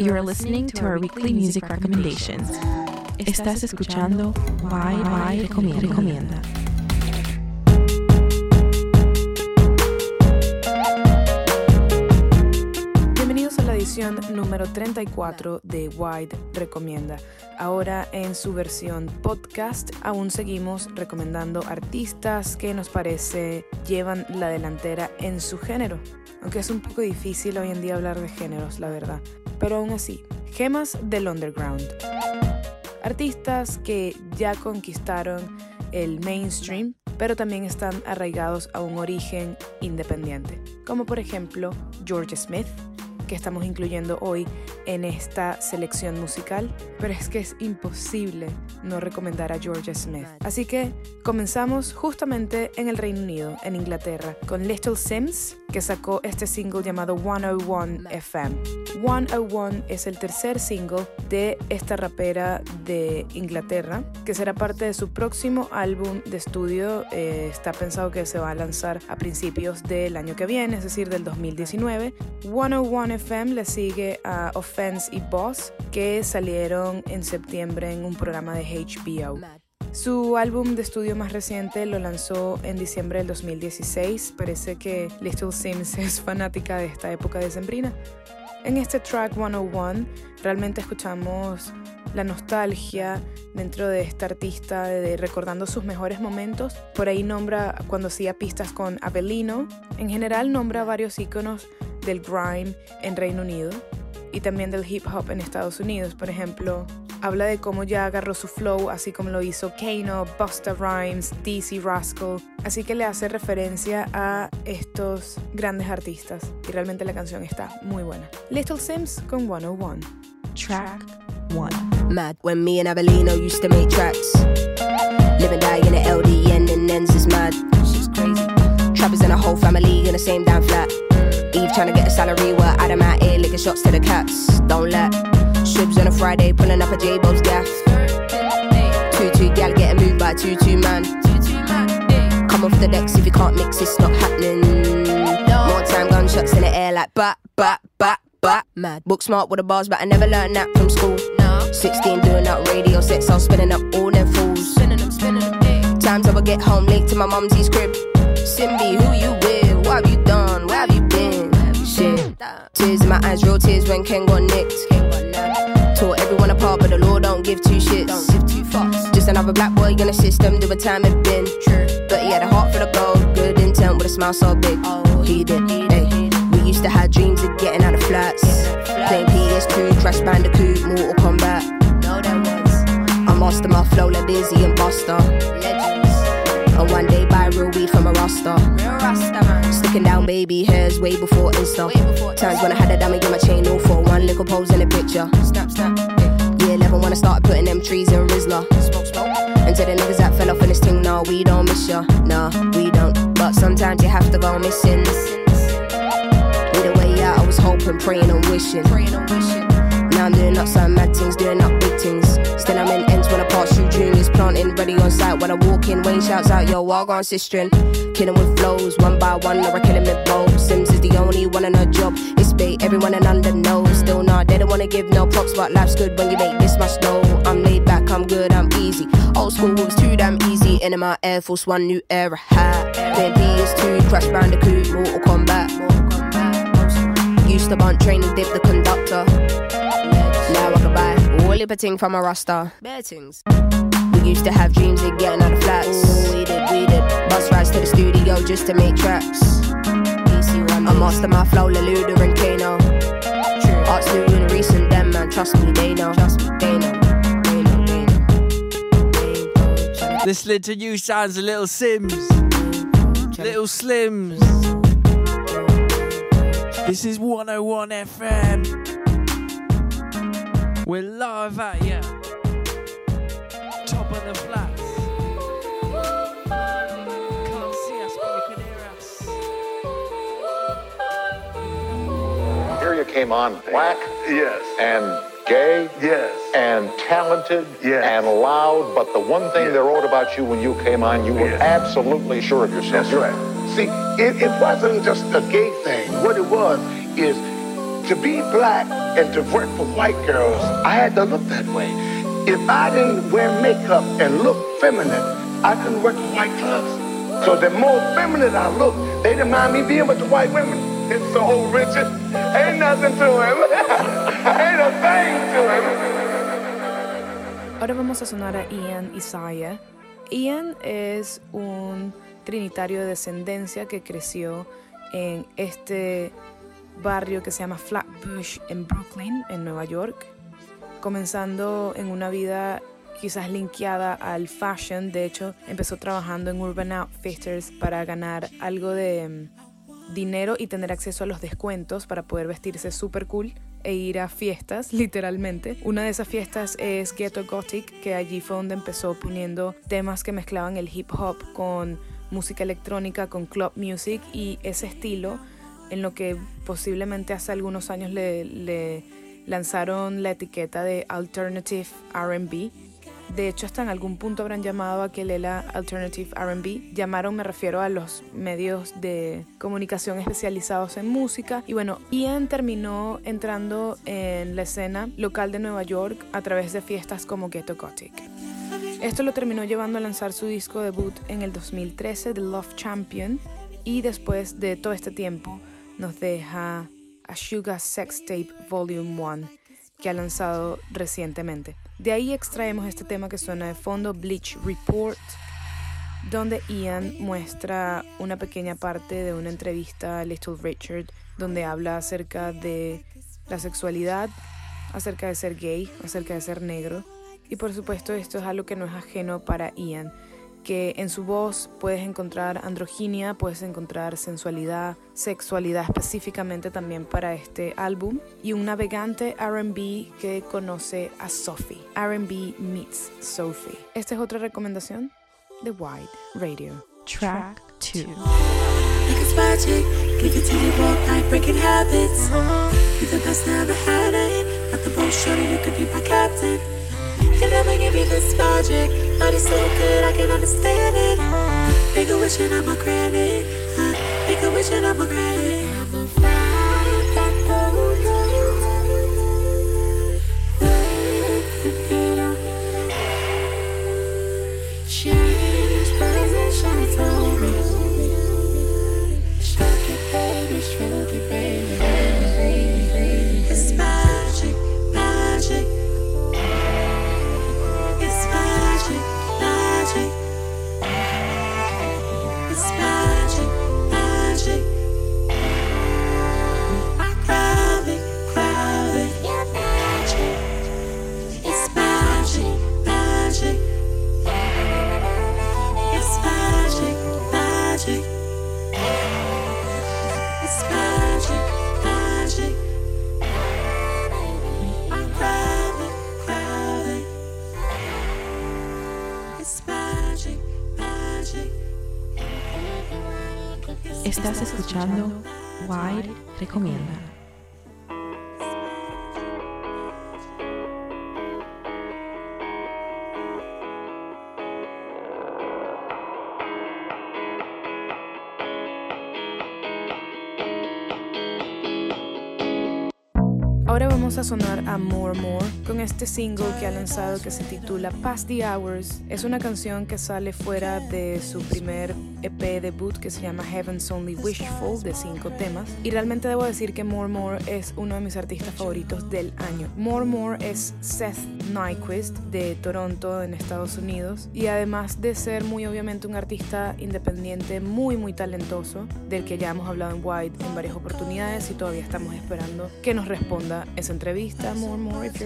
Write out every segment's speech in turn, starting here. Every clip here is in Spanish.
You are listening to our weekly music recommendations. Estás escuchando Why Why Recomienda. Bienvenidos a la edición número 34 de Wide Recomienda. Ahora en su versión podcast aún seguimos recomendando artistas que nos parece llevan la delantera en su género. Aunque es un poco difícil hoy en día hablar de géneros, la verdad. Pero aún así, gemas del underground. Artistas que ya conquistaron el mainstream, pero también están arraigados a un origen independiente, como por ejemplo George Smith, que estamos incluyendo hoy en esta selección musical, pero es que es imposible no recomendar a George Smith. Así que comenzamos justamente en el Reino Unido, en Inglaterra, con Little Sims, que sacó este single llamado 101 FM. 101 es el tercer single de esta rapera de Inglaterra, que será parte de su próximo álbum de estudio. Eh, está pensado que se va a lanzar a principios del año que viene, es decir, del 2019. 101 FM le sigue a Offense y Boss, que salieron en septiembre en un programa de HBO. Su álbum de estudio más reciente lo lanzó en diciembre del 2016. Parece que Little Sims es fanática de esta época de Sembrina. En este track 101 realmente escuchamos la nostalgia dentro de esta artista, de, recordando sus mejores momentos. Por ahí nombra cuando hacía pistas con Avelino. En general nombra varios íconos del grime en Reino Unido y también del hip hop en Estados Unidos. Por ejemplo, habla de cómo ya agarró su flow, así como lo hizo Kano, Busta Rhymes, DC Rascal. Así que le hace referencia a estos grandes artistas. Y realmente la canción está muy buena. Little Sims con 101. Track 1. Mad when me and Abelino used to make tracks. Live and die in the LDN and ends is mad. She's crazy. Trappers and a whole family in the same damn flat. Eve trying to get a salary, we're out of my ear, licking shots to the cats. Don't let Shibs on a Friday, pulling up a J-Bo's gaff. Two-two gal getting moved by two-two man. Come off the decks if you can't mix, it's not happening. More time, gunshots in the air like bat, bat, bat, bat. Mad. Book smart with the bars, but I never learned that from school. 16 doing up radio sets, I was spinning up all them fools. Times I would get home late to my mumsy's crib. Simbi, who you with? What have you done? Tears in my eyes, real tears when Ken got nicked. Tore everyone apart, but the law don't give two shits. Just another black boy in the system, doing time it been. True. But he had a heart for the gold, good intent with a smile so big. He did. Hey. We used to have dreams of getting out of flats. Playing PS2, Crash Bandicoot, Mortal Kombat. I master my flow like Dizzy and Buster. And one day real weed from a Rasta. Sticking down baby hairs way before Insta. Times when I had a dummy in my chain, all for one little pose in a picture. Snap, snap. Yeah, 11 when I started putting them trees in Rizla. And to the niggas that fell off in this thing, nah, we don't miss ya. Nah, we don't. But sometimes you have to go missing. Either way out, I was hoping, praying and wishing. Now I'm doing up some mad things, doing up big things. Still I'm in ends when I pass through juniors, planting ready on site. When I walk in, Wayne shouts out, yo, walk on sistering. Killing with flows, one by one, or I kill him with both. Sims is the only one in her job. It's bait, everyone in under knows. Still not, they don't wanna give no props, but life's good when you make this much dough. I'm laid back, I'm good, I'm easy. Old school was too damn easy. In my Air Force One, new era hat. Then PS2, Crash Bandicoot, Mortal Kombat. Used to bunt training, dip the conductor. Now I can buy from a Rasta. Bettings. We used to have dreams of getting out of flats. Ooh, we did, we did. Bus rides to the studio just to make tracks. I master my flow, Leluda and Kano. Arts new and recent, them man, trust me, they know. Trust me, they know. They know, they know. They know. Listening to you sounds a little Sims, little Slims. This is 101 FM. We're live at ya. Top of the flats. Can't see us, but you can hear us. Here you came on black Yes. and gay Yes. and talented Yes. and loud, but the one thing Yes. they wrote about you when you came on, you were Yes. absolutely sure of yourself. That's right. See, it, it wasn't just a gay thing. What it was is to be black and to work for white girls, I had to look that way. If I didn't wear makeup and look feminine, I couldn't work for white clubs. So the more feminine I look, they didn't mind me being with the white women. It's so Richard. Ain't nothing to him. Ain't a thing to him. Ahora vamos a sonar a Ian Isaiah. Ian es un trinitario de descendencia que creció en este barrio que se llama Flatbush en Brooklyn, en Nueva York, comenzando en una vida quizás linkeada al fashion. De hecho, empezó trabajando en Urban Outfitters para ganar algo de mm, dinero y tener acceso a los descuentos para poder vestirse super cool e ir a fiestas, literalmente. Una de esas fiestas es Ghetto Gothic, que allí fue donde empezó poniendo temas que mezclaban el hip hop con música electrónica, con club music y ese estilo en lo que posiblemente hace algunos años le, lanzaron la etiqueta de Alternative RB. De hecho, hasta en algún punto habrán llamado a Kelela Alternative RB. Llamaron, me refiero a los medios de comunicación especializados en música. Y bueno, Ian terminó entrando en la escena local de Nueva York a través de fiestas como Ghetto Gothic. Esto lo terminó llevando a lanzar su disco debut en el 2013, The Love Champion. Y después de todo este tiempo, nos deja a Sugar Sex Tape Volume 1 que ha lanzado recientemente. De ahí extraemos este tema que suena de fondo, Bleach Report, donde Ian muestra una pequeña parte de una entrevista a Little Richard, donde habla acerca de la sexualidad, acerca de ser gay, acerca de ser negro. Y por supuesto esto es algo que no es ajeno para Ian que en su voz puedes encontrar androginia, puedes encontrar sensualidad, sexualidad específicamente también para este álbum y un navegante RB que conoce a Sophie. RB meets Sophie. Esta es otra recomendación de Wide Radio. Track 2. can never give you this logic. it's so good, I can understand it. Make a wish and I'm a granny. Make a wish and I'm a granny. Escuchando Recomienda. Ahora vamos a sonar a More More con este single que ha lanzado que se titula Past the Hours. Es una canción que sale fuera de su primer EP debut que se llama Heaven's Only Wishful de cinco temas. Y realmente debo decir que More More es uno de mis artistas favoritos del año. More More es Seth Nyquist de Toronto en Estados Unidos y además de ser muy obviamente un artista independiente muy muy talentoso del que ya hemos hablado en White en varias oportunidades y todavía estamos esperando que nos responda esa entrevista. More More if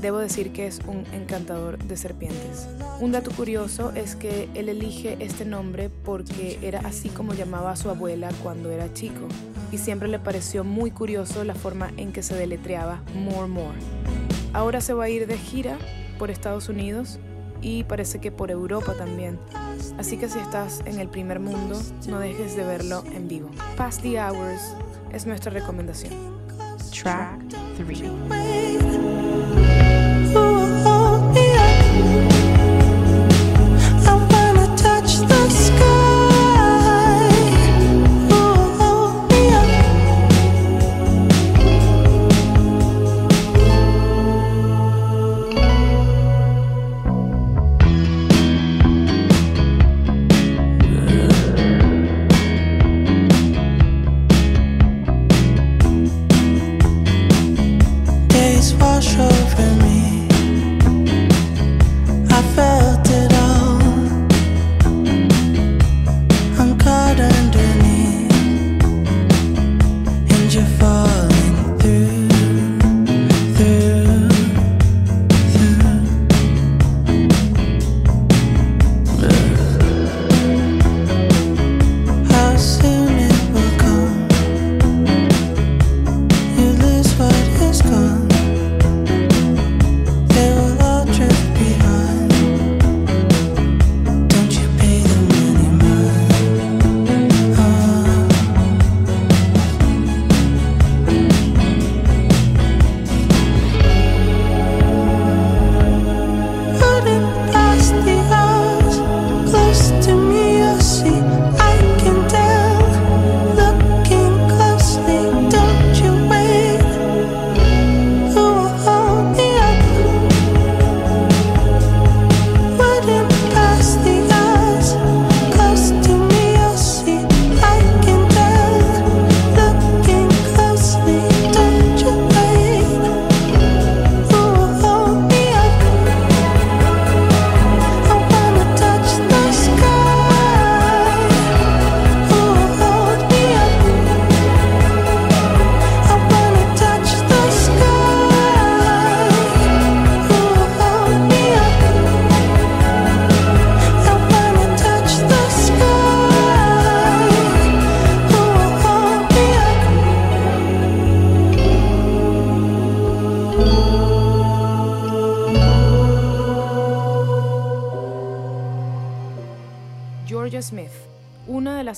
debo decir que es un encantador de serpientes. Un dato curioso es que él elige este nombre porque era así como llamaba a su abuela cuando era chico y siempre le pareció muy curioso la forma en que se deletreaba More More Ahora se va a ir de gira por Estados Unidos y parece que por Europa también. Así que si estás en el primer mundo, no dejes de verlo en vivo. Past the Hours es nuestra recomendación. Track 3.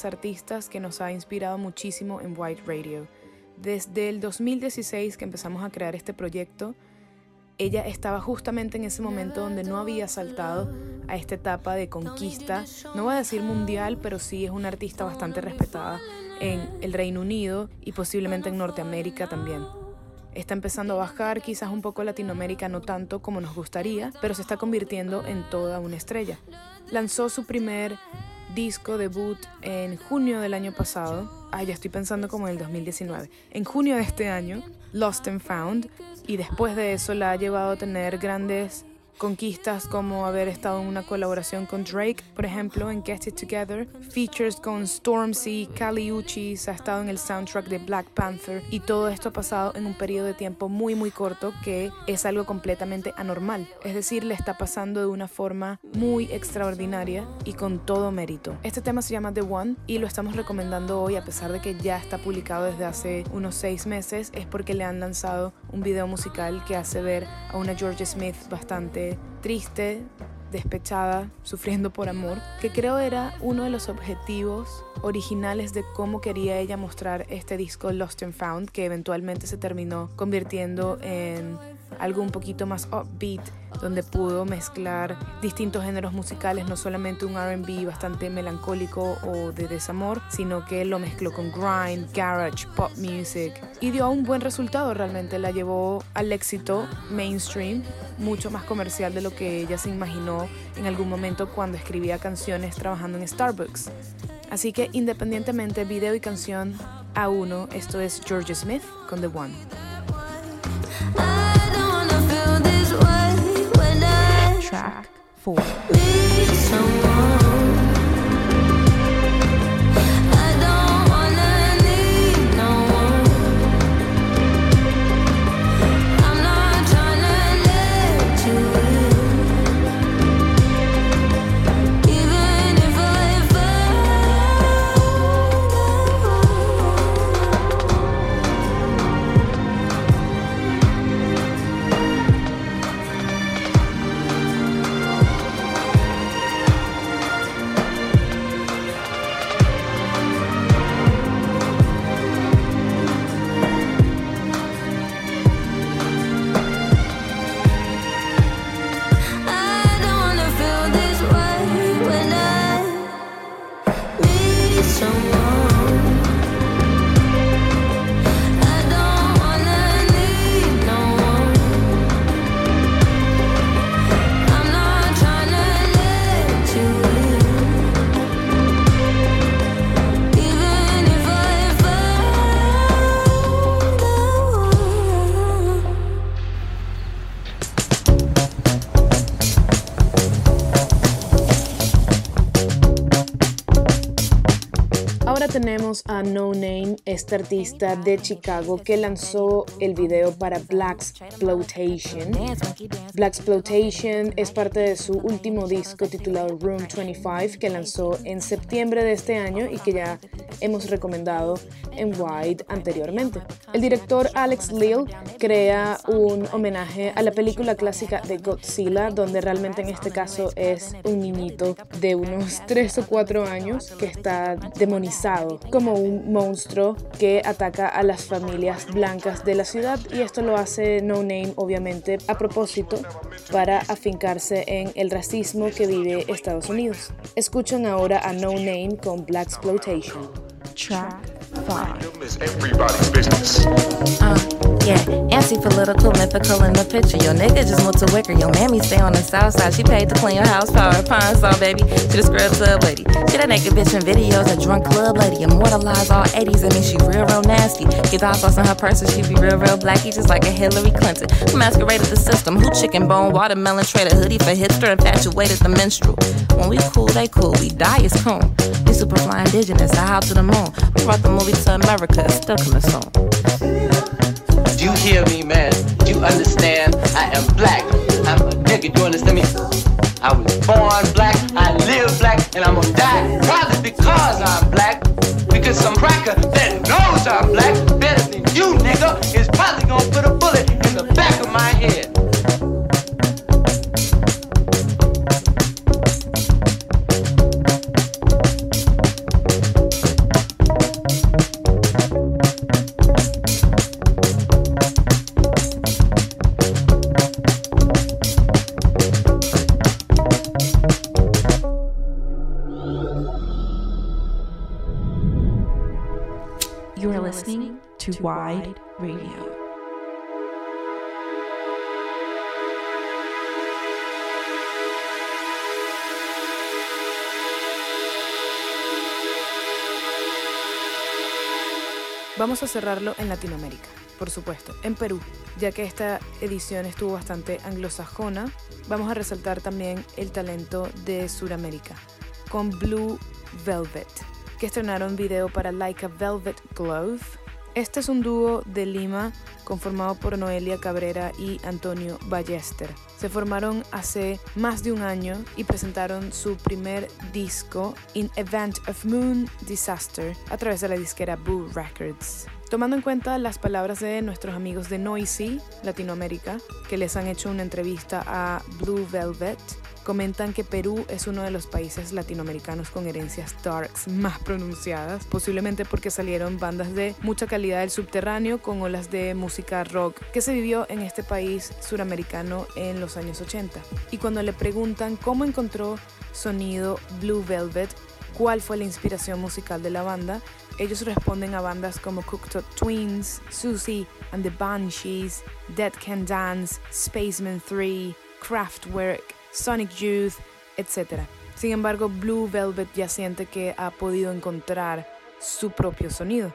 Artistas que nos ha inspirado muchísimo en White Radio. Desde el 2016 que empezamos a crear este proyecto, ella estaba justamente en ese momento donde no había saltado a esta etapa de conquista, no voy a decir mundial, pero sí es una artista bastante respetada en el Reino Unido y posiblemente en Norteamérica también. Está empezando a bajar, quizás un poco Latinoamérica, no tanto como nos gustaría, pero se está convirtiendo en toda una estrella. Lanzó su primer disco debut en junio del año pasado. Ay, ya estoy pensando como en el 2019. En junio de este año, Lost and Found. Y después de eso la ha llevado a tener grandes conquistas como haber estado en una colaboración con Drake, por ejemplo, en Get It Together, features con Stormzy, Kali Uchis, ha estado en el soundtrack de Black Panther. Y todo esto ha pasado en un periodo de tiempo muy muy corto que es algo completamente anormal, es decir, le está pasando de una forma muy extraordinaria y con todo mérito. Este tema se llama The One y lo estamos recomendando hoy a pesar de que ya está publicado desde hace unos seis meses, es porque le han lanzado un video musical que hace ver a una Georgia Smith bastante triste, despechada, sufriendo por amor, que creo era uno de los objetivos originales de cómo quería ella mostrar este disco Lost and Found, que eventualmente se terminó convirtiendo en algo un poquito más upbeat, donde pudo mezclar distintos géneros musicales, no solamente un RB bastante melancólico o de desamor, sino que lo mezcló con grind, garage, pop music y dio un buen resultado realmente, la llevó al éxito mainstream, mucho más comercial de lo que ella se imaginó en algún momento cuando escribía canciones trabajando en Starbucks. Así que independientemente video y canción a uno, esto es Georgia Smith con The One. Track tenemos a No Name, esta artista de Chicago que lanzó el video para Black Exploitation. Black Exploitation es parte de su último disco titulado Room 25 que lanzó en septiembre de este año y que ya hemos recomendado en Wide anteriormente. El director Alex Lil crea un homenaje a la película clásica de Godzilla, donde realmente en este caso es un niñito de unos 3 o 4 años que está demonizado como un monstruo que ataca a las familias blancas de la ciudad y esto lo hace No Name obviamente a propósito para afincarse en el racismo que vive Estados Unidos. Escuchan ahora a No Name con Black Exploitation. 5. is everybody's business. Uh, yeah, anti-political, mythical in the picture. Your nigga just moved to Wicker. Your mammy stay on the south side. She paid to clean your house, power, pine saw, baby. She the scrub club lady. She that naked bitch in videos, a drunk club lady. Immortalize all 80s, I mean she real, real nasty. Get hot sauce in her purse, she be real, real blacky, just like a Hillary Clinton. Who masqueraded the system, who chicken bone, watermelon, traded hoodie for hipster, infatuated the minstrel. When we cool, they cool. We die is cool. We super fly indigenous, I how to the moon. We brought the movie to America, it's still coming soon. Do you hear me, man? Do you understand? I am black. I'm a nigga. Do you understand me? I was born black. I live black, and I'm gonna die probably because I'm black. Because some cracker that knows I'm black better than you, nigga, is probably gonna put a bullet in the back of my head. Vamos a cerrarlo en Latinoamérica, por supuesto, en Perú, ya que esta edición estuvo bastante anglosajona. Vamos a resaltar también el talento de Sudamérica, con Blue Velvet, que estrenaron video para Like a Velvet Glove. Este es un dúo de Lima conformado por Noelia Cabrera y Antonio Ballester. Se formaron hace más de un año y presentaron su primer disco, In Event of Moon Disaster, a través de la disquera Boo Records. Tomando en cuenta las palabras de nuestros amigos de Noisy, Latinoamérica, que les han hecho una entrevista a Blue Velvet, comentan que Perú es uno de los países latinoamericanos con herencias darks más pronunciadas, posiblemente porque salieron bandas de mucha calidad del subterráneo con olas de música rock que se vivió en este país suramericano en los años 80. Y cuando le preguntan cómo encontró sonido Blue Velvet, cuál fue la inspiración musical de la banda, ellos responden a bandas como Cooktop Twins, Susie and the Banshees, Dead Can Dance, Spaceman 3, Kraftwerk, Sonic Youth, etc. Sin embargo, Blue Velvet ya siente que ha podido encontrar su propio sonido.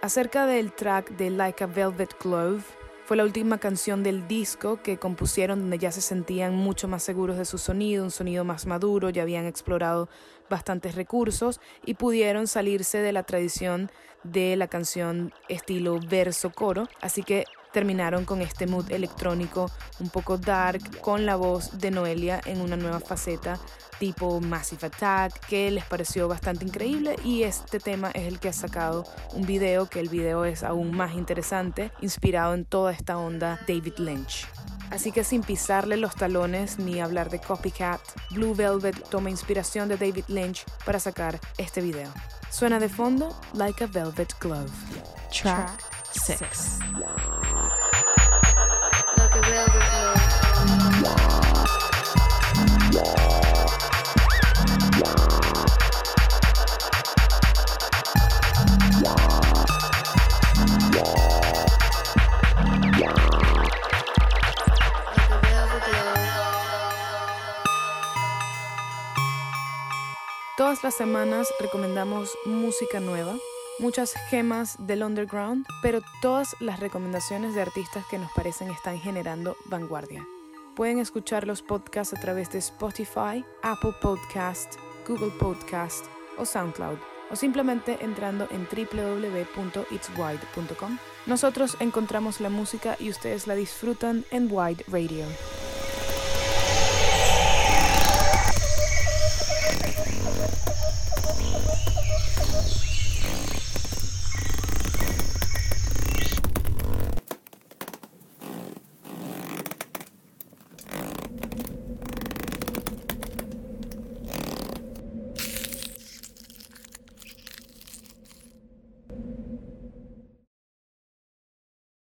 Acerca del track de Like a Velvet Glove, fue la última canción del disco que compusieron donde ya se sentían mucho más seguros de su sonido, un sonido más maduro, ya habían explorado bastantes recursos y pudieron salirse de la tradición de la canción estilo verso-coro, así que terminaron con este mood electrónico un poco dark con la voz de Noelia en una nueva faceta tipo Massive Attack que les pareció bastante increíble y este tema es el que ha sacado un video que el video es aún más interesante inspirado en toda esta onda David Lynch. Así que sin pisarle los talones ni hablar de copycat, Blue Velvet toma inspiración de David Lynch para sacar este video. Suena de fondo Like a Velvet Glove. Track 6. Todas las semanas recomendamos música nueva, muchas gemas del underground, pero todas las recomendaciones de artistas que nos parecen están generando vanguardia. Pueden escuchar los podcasts a través de Spotify, Apple Podcast, Google Podcast o SoundCloud, o simplemente entrando en www.itswide.com. Nosotros encontramos la música y ustedes la disfrutan en Wide Radio.